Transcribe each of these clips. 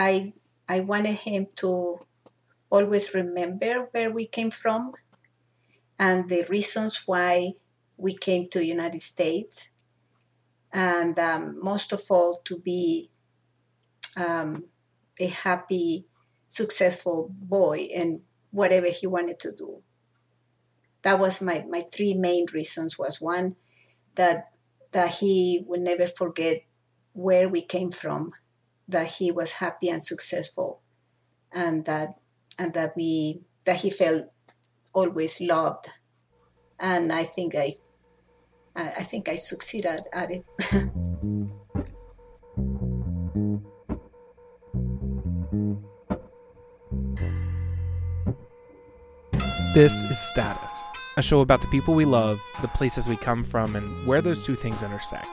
I I wanted him to always remember where we came from and the reasons why we came to United States, and um, most of all to be um, a happy, successful boy in whatever he wanted to do. That was my, my three main reasons. Was one that that he would never forget where we came from, that he was happy and successful, and that and that we that he felt always loved. And I think I I think I succeeded at it. This is Status, a show about the people we love, the places we come from, and where those two things intersect.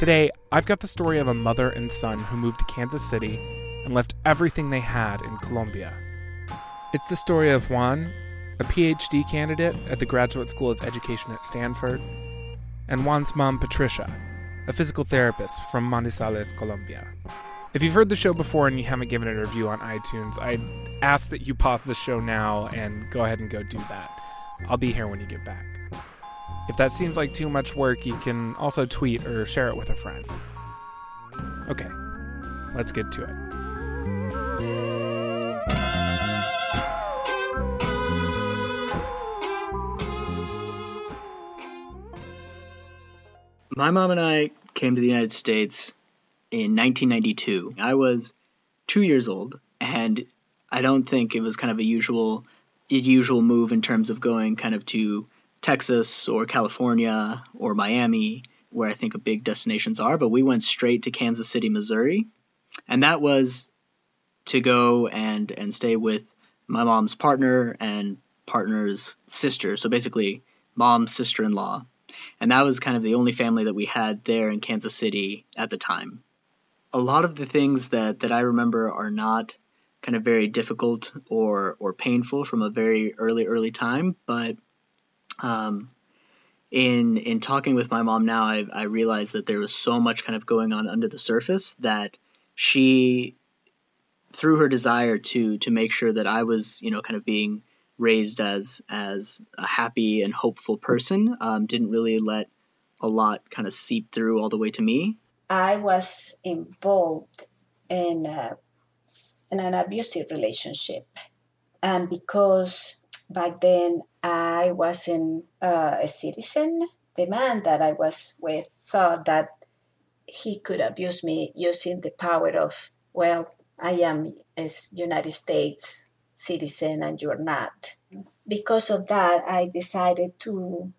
Today, I've got the story of a mother and son who moved to Kansas City and left everything they had in Colombia. It's the story of Juan, a PhD candidate at the Graduate School of Education at Stanford, and Juan's mom, Patricia, a physical therapist from Manizales, Colombia. If you've heard the show before and you haven't given it a review on iTunes, I'd ask that you pause the show now and go ahead and go do that. I'll be here when you get back. If that seems like too much work, you can also tweet or share it with a friend. Okay, let's get to it. My mom and I came to the United States in 1992. I was two years old, and I don't think it was kind of a usual usual move in terms of going kind of to Texas or California or Miami, where I think big destinations are. But we went straight to Kansas City, Missouri, and that was to go and and stay with my mom's partner and partner's sister. So basically, mom's sister-in-law. And that was kind of the only family that we had there in Kansas City at the time a lot of the things that that I remember are not kind of very difficult or or painful from a very early early time, but um, in in talking with my mom now, I, I realized that there was so much kind of going on under the surface that she, through her desire to to make sure that I was you know kind of being raised as as a happy and hopeful person, um, didn't really let a lot kind of seep through all the way to me. I was involved in, a, in an abusive relationship. And because back then I wasn't uh, a citizen, the man that I was with thought that he could abuse me using the power of, well, I am a United States citizen and you're not. Because of that, I decided to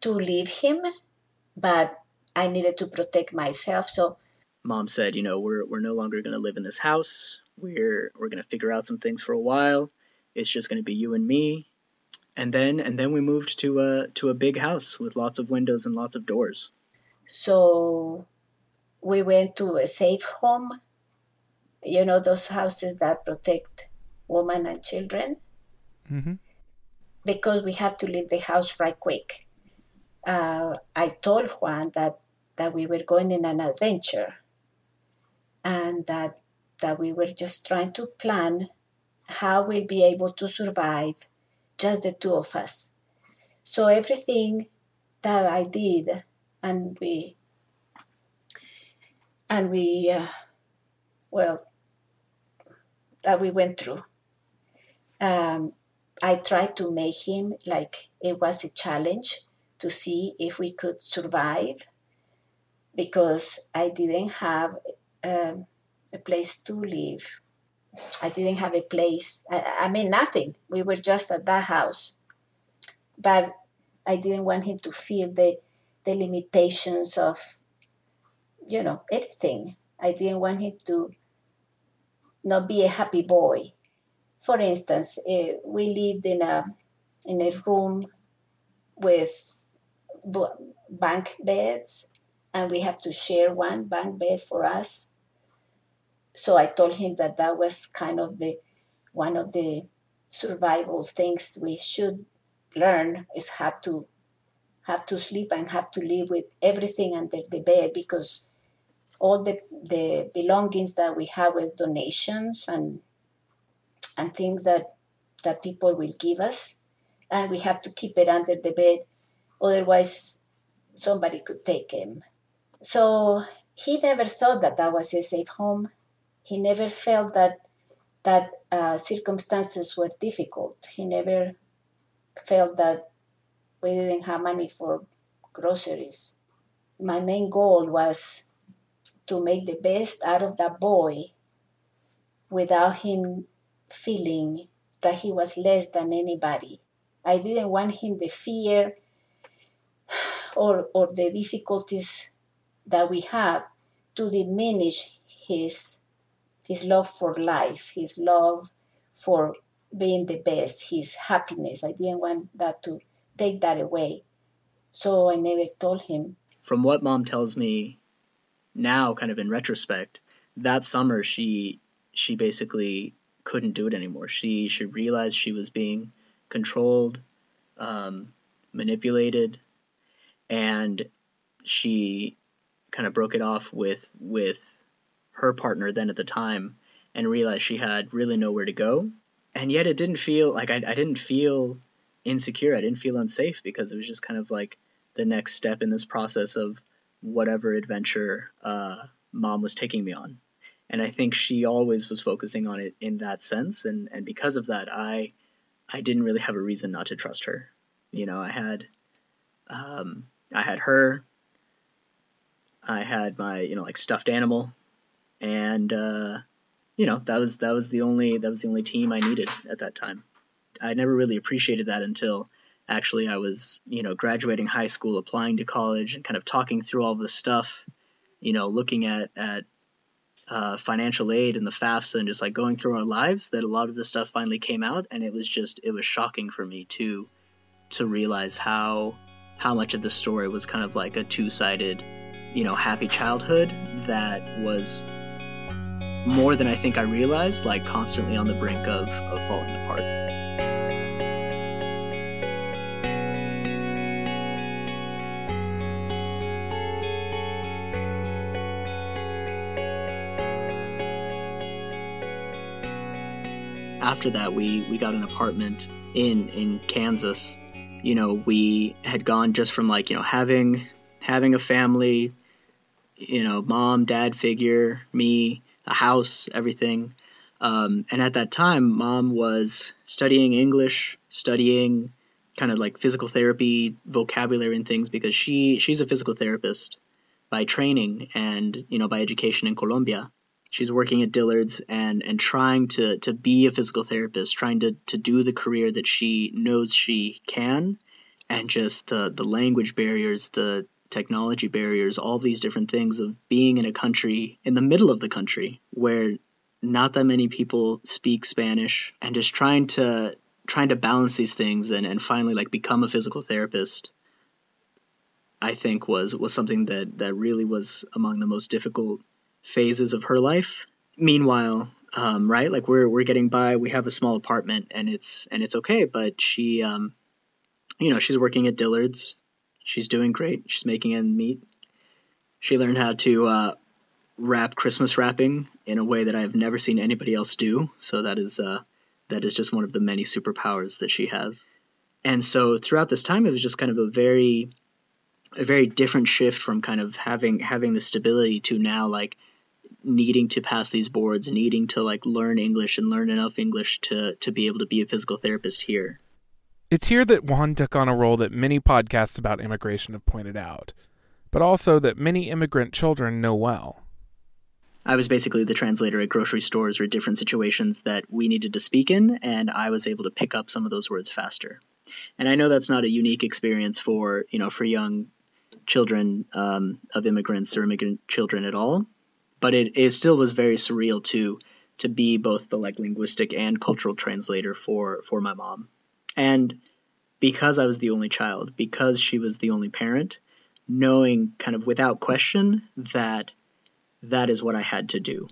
to leave him, but I needed to protect myself. So mom said, you know, we're we're no longer going to live in this house. We're we're going to figure out some things for a while. It's just going to be you and me. And then and then we moved to a to a big house with lots of windows and lots of doors. So we went to a safe home. You know those houses that protect women and children. Mm-hmm. Because we have to leave the house right quick uh, I told Juan that that we were going in an adventure and that that we were just trying to plan how we'll be able to survive just the two of us. So everything that I did and we and we uh, well that we went through um, I tried to make him like it was a challenge to see if we could survive because I didn't have um, a place to live. I didn't have a place. I, I mean, nothing. We were just at that house. But I didn't want him to feel the, the limitations of, you know, anything. I didn't want him to not be a happy boy. For instance, uh, we lived in a in a room with bunk beds and we have to share one bunk bed for us so i told him that that was kind of the one of the survival things we should learn is how to have to sleep and have to live with everything under the bed because all the, the belongings that we have with donations and and things that that people will give us and we have to keep it under the bed. Otherwise somebody could take him. So he never thought that that was a safe home he never felt that that uh, circumstances were difficult he never felt that we didn't have money for groceries my main goal was to make the best out of that boy without him feeling that he was less than anybody. I didn't want him the fear or, or the difficulties that we have to diminish his his love for life, his love for being the best, his happiness. I didn't want that to take that away. So I never told him. From what mom tells me now, kind of in retrospect, that summer she she basically couldn't do it anymore. She she realized she was being controlled, um, manipulated, and she kind of broke it off with with her partner then at the time and realized she had really nowhere to go. And yet it didn't feel like I, I didn't feel insecure. I didn't feel unsafe because it was just kind of like the next step in this process of whatever adventure uh, mom was taking me on and I think she always was focusing on it in that sense, and and because of that, I I didn't really have a reason not to trust her. You know, I had um, I had her, I had my you know like stuffed animal, and uh, you know that was that was the only that was the only team I needed at that time. I never really appreciated that until actually I was you know graduating high school, applying to college, and kind of talking through all this stuff. You know, looking at at uh, financial aid and the FAFSA and just like going through our lives that a lot of this stuff finally came out and it was just it was shocking for me to to realize how how much of the story was kind of like a two-sided you know happy childhood that was more than I think I realized like constantly on the brink of, of falling apart. after that, we we got an apartment in in Kansas. You know, we had gone just from like you know having having a family, you know, mom, dad figure, me, a house, everything. Um, and at that time, mom was studying English, studying kind of like physical therapy, vocabulary and things because she she's a physical therapist by training and you know by education in Colombia she's working at Dillard's and and trying to to be a physical therapist, trying to to do the career that she knows she can, and just the the language barriers, the technology barriers, all these different things of being in a country in the middle of the country where not that many people speak Spanish and just trying to trying to balance these things and, and finally like become a physical therapist I think was was something that that really was among the most difficult phases of her life. Meanwhile, um, right, like we're we're getting by. We have a small apartment, and it's and it's okay. But she, um, you know, she's working at Dillard's. She's doing great. She's making ends meet. She learned how to uh, wrap Christmas wrapping in a way that I've never seen anybody else do. So that is uh, that is just one of the many superpowers that she has. And so throughout this time, it was just kind of a very a very different shift from kind of having having the stability to now like needing to pass these boards, needing to like learn English and learn enough English to to be able to be a physical therapist here. It's here that Juan took on a role that many podcasts about immigration have pointed out, but also that many immigrant children know well. I was basically the translator at grocery stores or different situations that we needed to speak in, and I was able to pick up some of those words faster. And I know that's not a unique experience for you know for young children um, of immigrants or immigrant children at all, but it, it still was very surreal to to be both the like linguistic and cultural translator for for my mom and because i was the only child because she was the only parent knowing kind of without question that that is what i had to do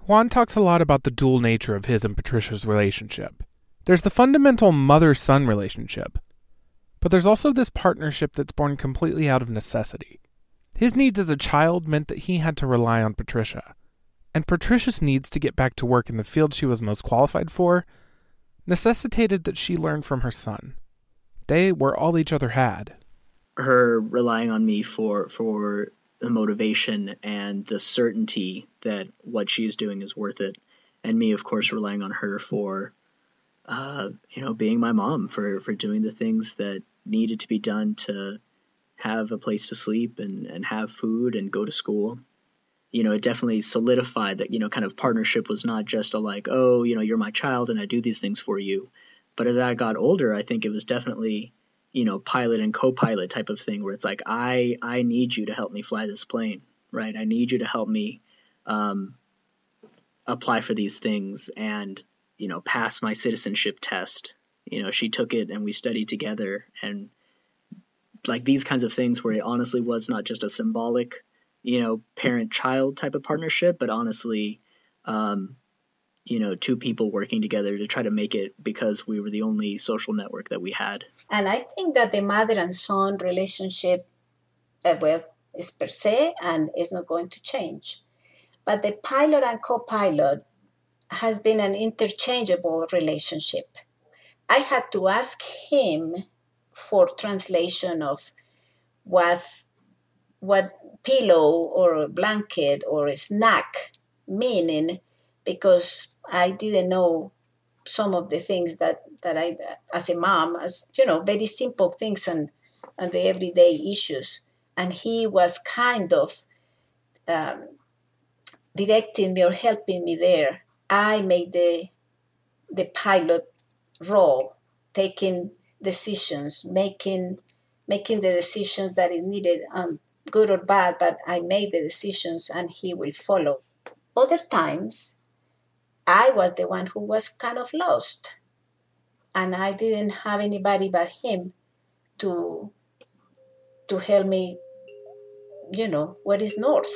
juan talks a lot about the dual nature of his and patricia's relationship there's the fundamental mother son relationship but there's also this partnership that's born completely out of necessity His needs as a child meant that he had to rely on Patricia. And Patricia's needs to get back to work in the field she was most qualified for necessitated that she learn from her son. They were all each other had. Her relying on me for for the motivation and the certainty that what she is doing is worth it, and me, of course, relying on her for, uh, you know, being my mom for for doing the things that needed to be done to have a place to sleep and and have food and go to school. You know, it definitely solidified that you know, kind of partnership was not just a like, oh, you know, you're my child and I do these things for you. But as I got older, I think it was definitely you know pilot and co-pilot type of thing where it's like i i need you to help me fly this plane right i need you to help me um, apply for these things and you know pass my citizenship test you know she took it and we studied together and like these kinds of things where it honestly was not just a symbolic you know parent child type of partnership but honestly um, you know, two people working together to try to make it because we were the only social network that we had. And I think that the mother and son relationship, uh, well, is per se and is not going to change. But the pilot and co pilot has been an interchangeable relationship. I had to ask him for translation of what what pillow or blanket or a snack meaning because I didn't know some of the things that that I, as a mom, as you know, very simple things and and the everyday issues. And he was kind of um, directing me or helping me there. I made the the pilot role, taking decisions, making making the decisions that it needed, um, good or bad. But I made the decisions, and he will follow. Other times, I was the one who was kind of lost. And I didn't have anybody but him to to help me, you know, what is north.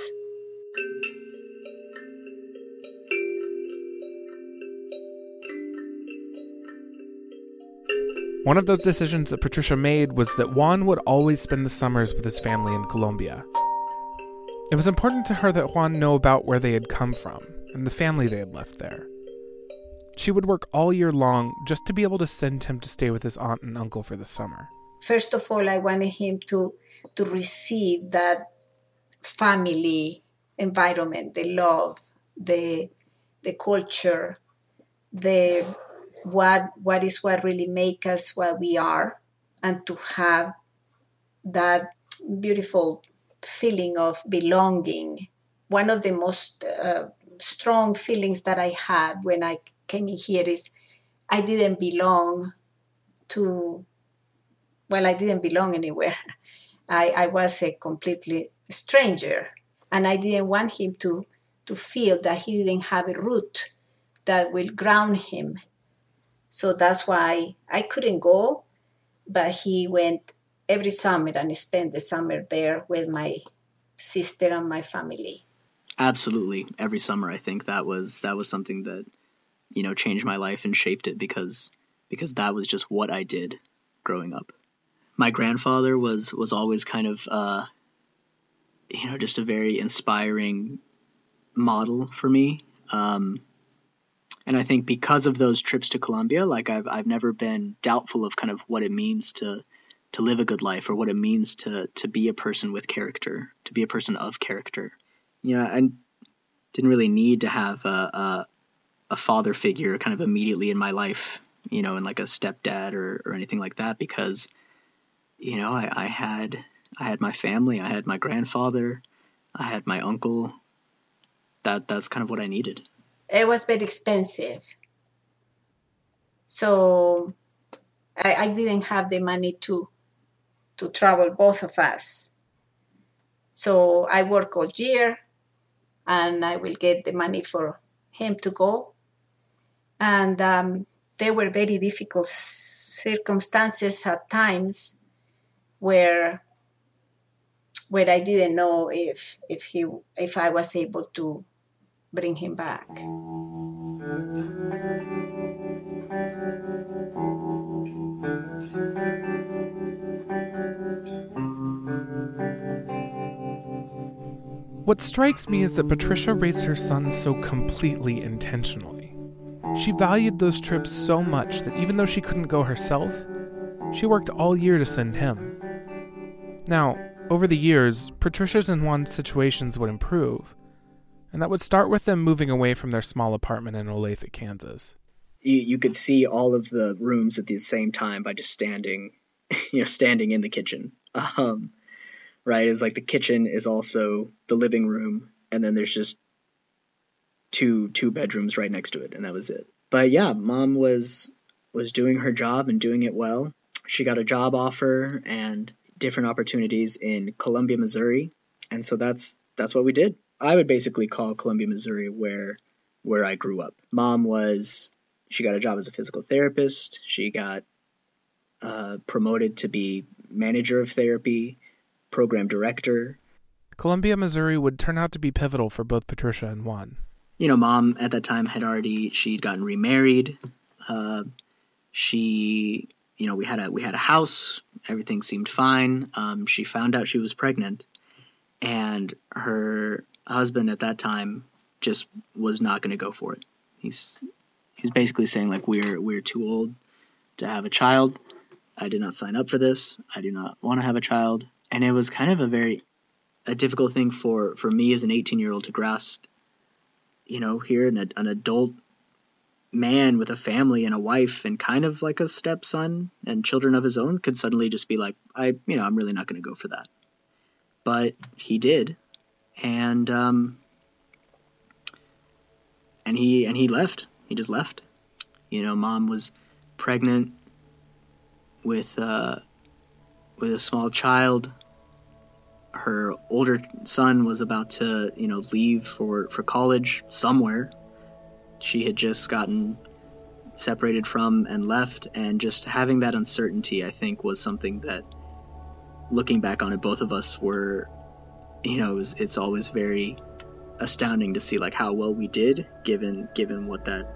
One of those decisions that Patricia made was that Juan would always spend the summers with his family in Colombia. It was important to her that Juan know about where they had come from and the family they had left there. She would work all year long just to be able to send him to stay with his aunt and uncle for the summer. First of all, I wanted him to to receive that family environment, the love, the the culture, the what what is what really make us what we are, and to have that beautiful feeling of belonging. One of the most uh, strong feelings that I had when I came in here is I didn't belong to, well, I didn't belong anywhere. I, I was a completely stranger, and I didn't want him to, to feel that he didn't have a root that will ground him. So that's why I couldn't go, but he went every summer and spent the summer there with my sister and my family. Absolutely, every summer I think that was that was something that you know changed my life and shaped it because because that was just what I did growing up. My grandfather was was always kind of uh, you know just a very inspiring model for me. Um, and I think because of those trips to Colombia, like I've I've never been doubtful of kind of what it means to to live a good life or what it means to to be a person with character, to be a person of character you know, I didn't really need to have a, a, a father figure kind of immediately in my life, you know, and like a stepdad or, or anything like that because, you know, I, I had I had my family, I had my grandfather, I had my uncle. That that's kind of what I needed. It was very expensive. So I, I didn't have the money to to travel both of us. So I work all year and I will get the money for him to go. And um, there were very difficult circumstances at times where where I didn't know if if he if I was able to bring him back. What strikes me is that Patricia raised her son so completely intentionally. She valued those trips so much that even though she couldn't go herself, she worked all year to send him. Now, over the years, Patricia's and Juan's situations would improve, and that would start with them moving away from their small apartment in Olathe, Kansas. You, you could see all of the rooms at the same time by just standing, you know, standing in the kitchen. Um, right? It's like the kitchen is also the living room, and then there's just two two bedrooms right next to it, and that was it. But yeah, mom was was doing her job and doing it well. She got a job offer and different opportunities in Columbia, Missouri, and so that's that's what we did. I would basically call Columbia, Missouri, where where I grew up. Mom was she got a job as a physical therapist. She got uh, promoted to be manager of therapy, program director. Columbia, Missouri would turn out to be pivotal for both Patricia and Juan. You know, mom at that time had already she'd gotten remarried. Uh, she, you know, we had a we had a house. Everything seemed fine. Um, she found out she was pregnant, and her husband at that time just was not going to go for it. He's he's basically saying like we're we're too old to have a child. I did not sign up for this. I do not want to have a child. And it was kind of a very a difficult thing for for me as an 18 year old to grasp. You know, here an, an adult man with a family and a wife and kind of like a stepson and children of his own could suddenly just be like, I, you know, I'm really not going to go for that. But he did, and um, and he and he left. He just left. You know, mom was pregnant with uh, with a small child. Her older son was about to, you know, leave for for college somewhere. She had just gotten separated from and left, and just having that uncertainty, I think, was something that, looking back on it, both of us were, you know, it was, it's always very astounding to see like how well we did given given what that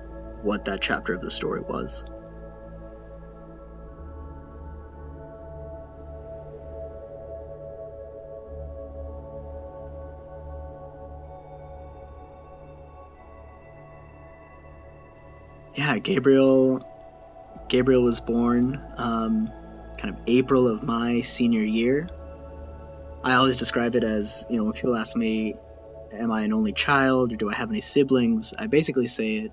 what that chapter of the story was. yeah, Gabriel. Gabriel was born um, kind of April of my senior year. I always describe it as, you know, when people ask me, am I an only child or do I have any siblings? I basically say it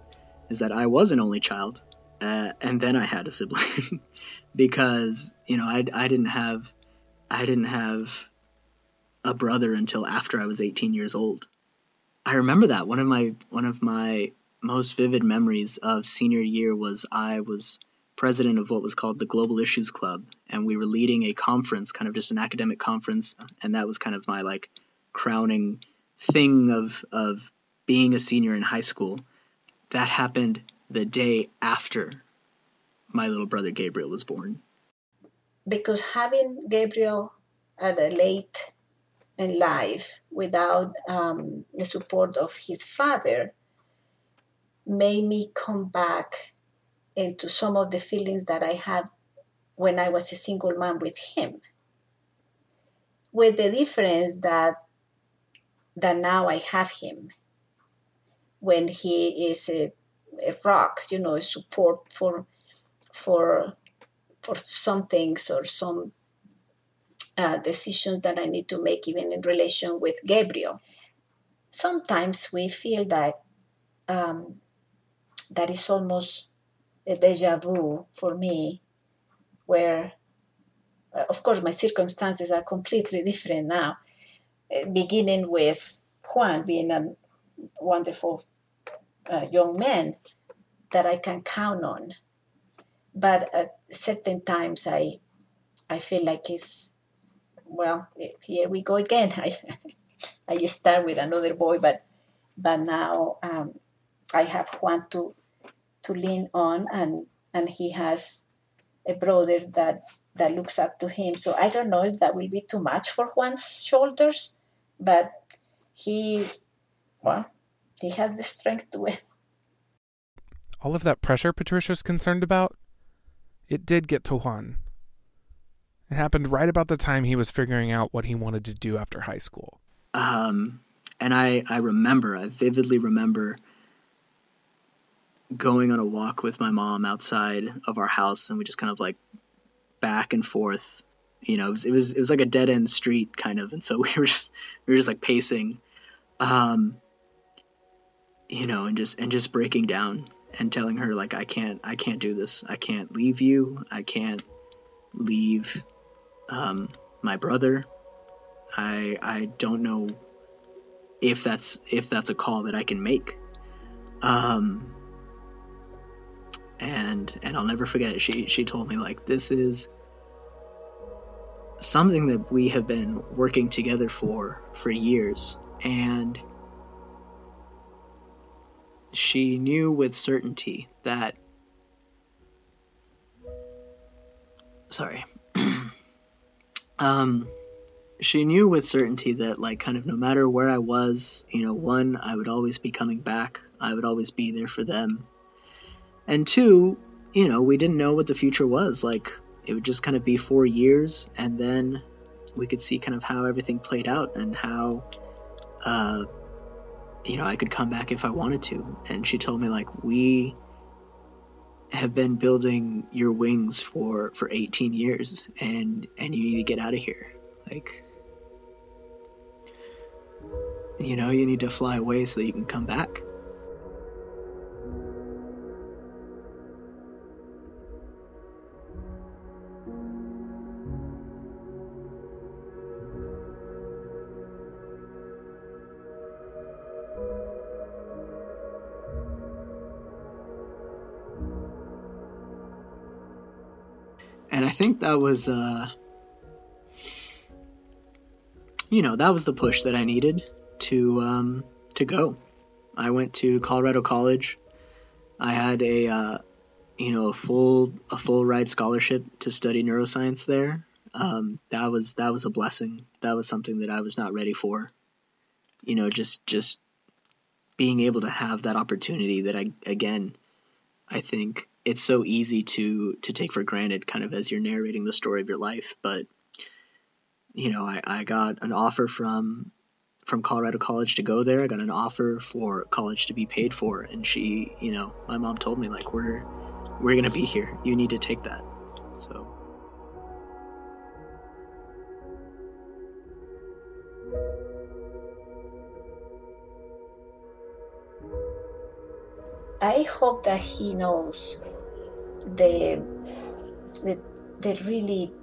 is that I was an only child uh, and then I had a sibling because, you know, I, I didn't have, I didn't have a brother until after I was 18 years old. I remember that one of my, one of my most vivid memories of senior year was I was president of what was called the Global Issues Club, and we were leading a conference, kind of just an academic conference, and that was kind of my like crowning thing of of being a senior in high school. That happened the day after my little brother Gabriel was born. Because having Gabriel at a late in life without um, the support of his father made me come back into some of the feelings that I had when I was a single mom with him. With the difference that that now I have him when he is a, a rock, you know, a support for for for some things or some uh, decisions that I need to make, even in relation with Gabriel. Sometimes we feel that um, that is almost a deja vu for me, where, uh, of course, my circumstances are completely different now, uh, beginning with Juan being a wonderful uh, young man that I can count on. But at certain times, I, I feel like it's, well, here we go again. I, I start with another boy, but, but now um, I have Juan to to lean on and and he has a brother that that looks up to him. So i don't know if that will be too much for juan's shoulders but he well he has the strength to it all of that pressure patricia's concerned about it did get to juan. It happened right about the time he was figuring out what he wanted to do after high school. Um and I I remember I vividly remember going on a walk with my mom outside of our house, and we just kind of like back and forth. You know, it was it was, it was like a dead end street kind of, and so we were just we were just like pacing, um, you know, and just and just breaking down and telling her like I can't I can't do this. I can't leave you. I can't leave um, my brother. I I don't know if that's if that's a call that I can make. Um, and and I'll never forget it. She she told me like this is something that we have been working together for for years and she knew with certainty that sorry um she knew with certainty that like kind of no matter where I was, you know, one, I would always be coming back. I would always be there for them. And two, you know, we didn't know what the future was. Like it would just kind of be 4 years and then we could see kind of how everything played out and how uh you know, I could come back if I wanted to. And she told me like we have been building your wings for for 18 years and and you need to get out of here. Like you know, you need to fly away so that you can come back. And I think that was, uh, you know, that was the push that I needed to um, to go. I went to Colorado College. I had a uh, you know a full a full ride scholarship to study neuroscience there. Um, that was that was a blessing. That was something that I was not ready for. You know, just just being able to have that opportunity that I again, I think it's so easy to to take for granted, kind of as you're narrating the story of your life. But you know, I, I got an offer from from Colorado College to go there. I got an offer for college to be paid for, and she, you know, my mom told me like we're we're gonna be here. You need to take that. So. I hope that he knows the the, the really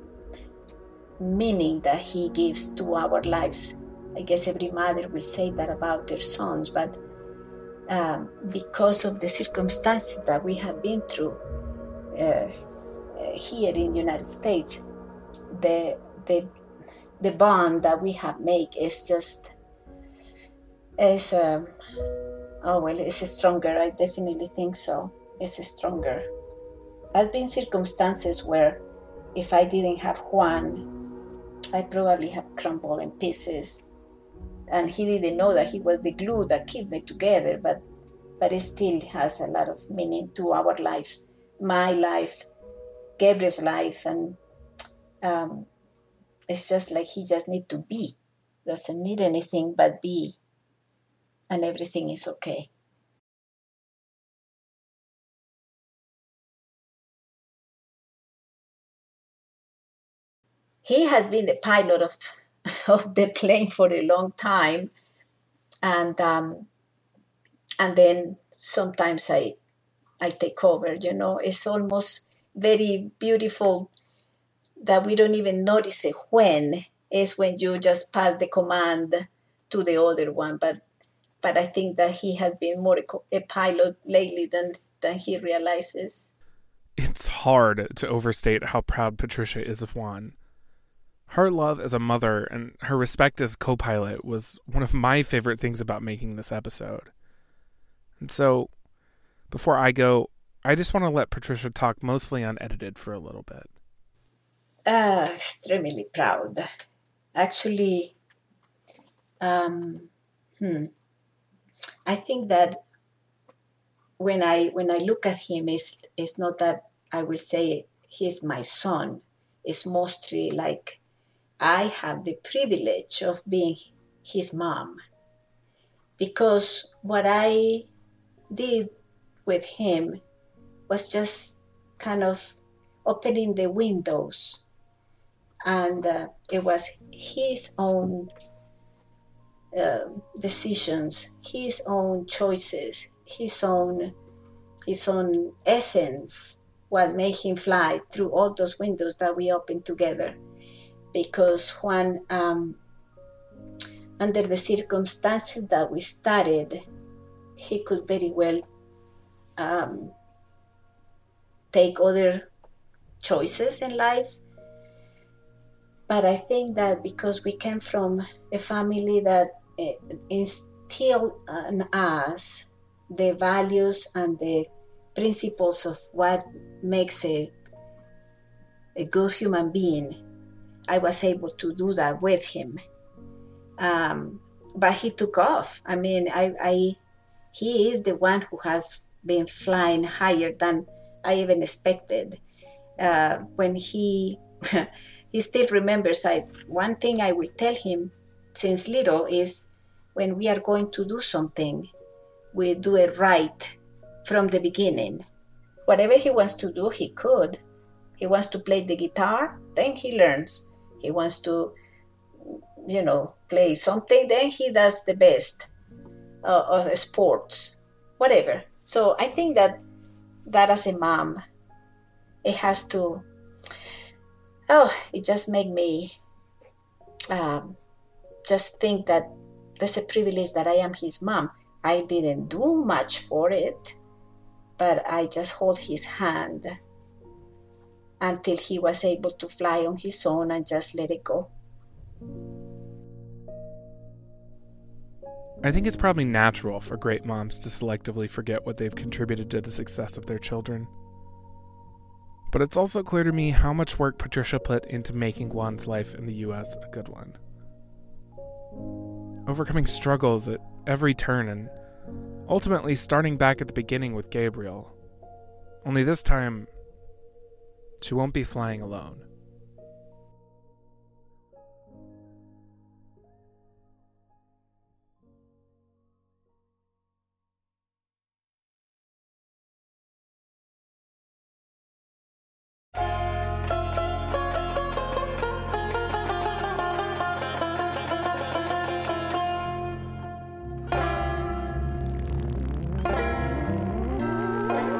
meaning that he gives to our lives. I guess every mother will say that about their sons, but um, because of the circumstances that we have been through uh, here in the United States, the the the bond that we have made is just is um, oh well it's stronger. I definitely think so. It's stronger. I've been circumstances where if I didn't have Juan, I probably have crumbled in pieces and he didn't know that he was the glue that kept me together but but it still has a lot of meaning to our lives my life gabriel's life and um, it's just like he just need to be doesn't need anything but be and everything is okay he has been the pilot of of the plane for a long time, and um, and then sometimes I I take over. You know, it's almost very beautiful that we don't even notice it when is when you just pass the command to the other one. But but I think that he has been more a pilot lately than than he realizes. It's hard to overstate how proud Patricia is of Juan. Her love as a mother and her respect as co pilot was one of my favorite things about making this episode. And so, before I go, I just want to let Patricia talk mostly unedited for a little bit. Uh, extremely proud. Actually, um, hmm, I think that when I when I look at him, it's, it's not that I will say he's my son. It's mostly like I have the privilege of being his mom. because what I did with him was just kind of opening the windows and uh, it was his own uh, decisions his own choices his own his own essence what made him fly through all those windows that we opened together because when um, under the circumstances that we started he could very well um, take other choices in life. But I think that because we came from a family that eh, instilled in us the values and the principles of what makes a, a good human being, I was able to do that with him. Um, but he took off. I mean, I, I, he is the one who has been flying higher than I even expected. Uh, when he he still remembers, I one thing I will tell him since little is when we are going to do something, we do it right from the beginning. Whatever he wants to do, he could. He wants to play the guitar, then he learns. He wants to, you know, play something, then he does the best uh, of sports, whatever. So I think that that as a mom, it has to. Oh, it just make me um, just think that there's a privilege that I am his mom. I didn't do much for it, but I just hold his hand until he was able to fly on his own and just let it go. I think it's probably natural for great moms to selectively forget what they've contributed to the success of their children. But it's also clear to me how much work Patricia put into making Juan's life in the US a good one. Overcoming struggles at every turn and ultimately starting back at the beginning with Gabriel. Only this time, she won't be flying alone.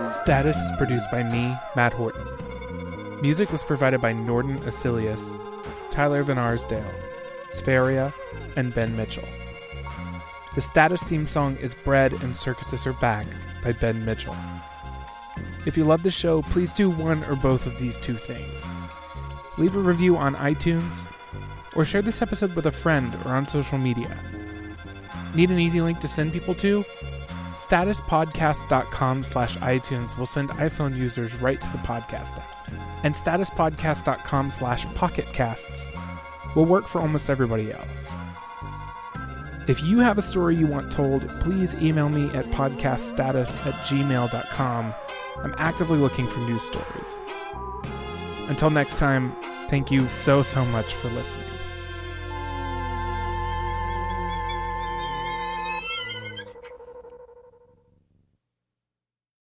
Status is produced by me, Matt Horton. Music was provided by Norden Asilius, Tyler Van Arsdale, and Ben Mitchell. The Status theme song is Bread and Circuses Are Back by Ben Mitchell. If you love the show, please do one or both of these two things. Leave a review on iTunes, or share this episode with a friend or on social media. Need an easy link to send people to? statuspodcast.com slash itunes will send iphone users right to the podcast app. And statuspodcast.com slash pocketcasts will work for almost everybody else. If you have a story you want told please email me at podcaststatus at gmail.com i'm actively looking for news stories. Until next time thank you so so much for listening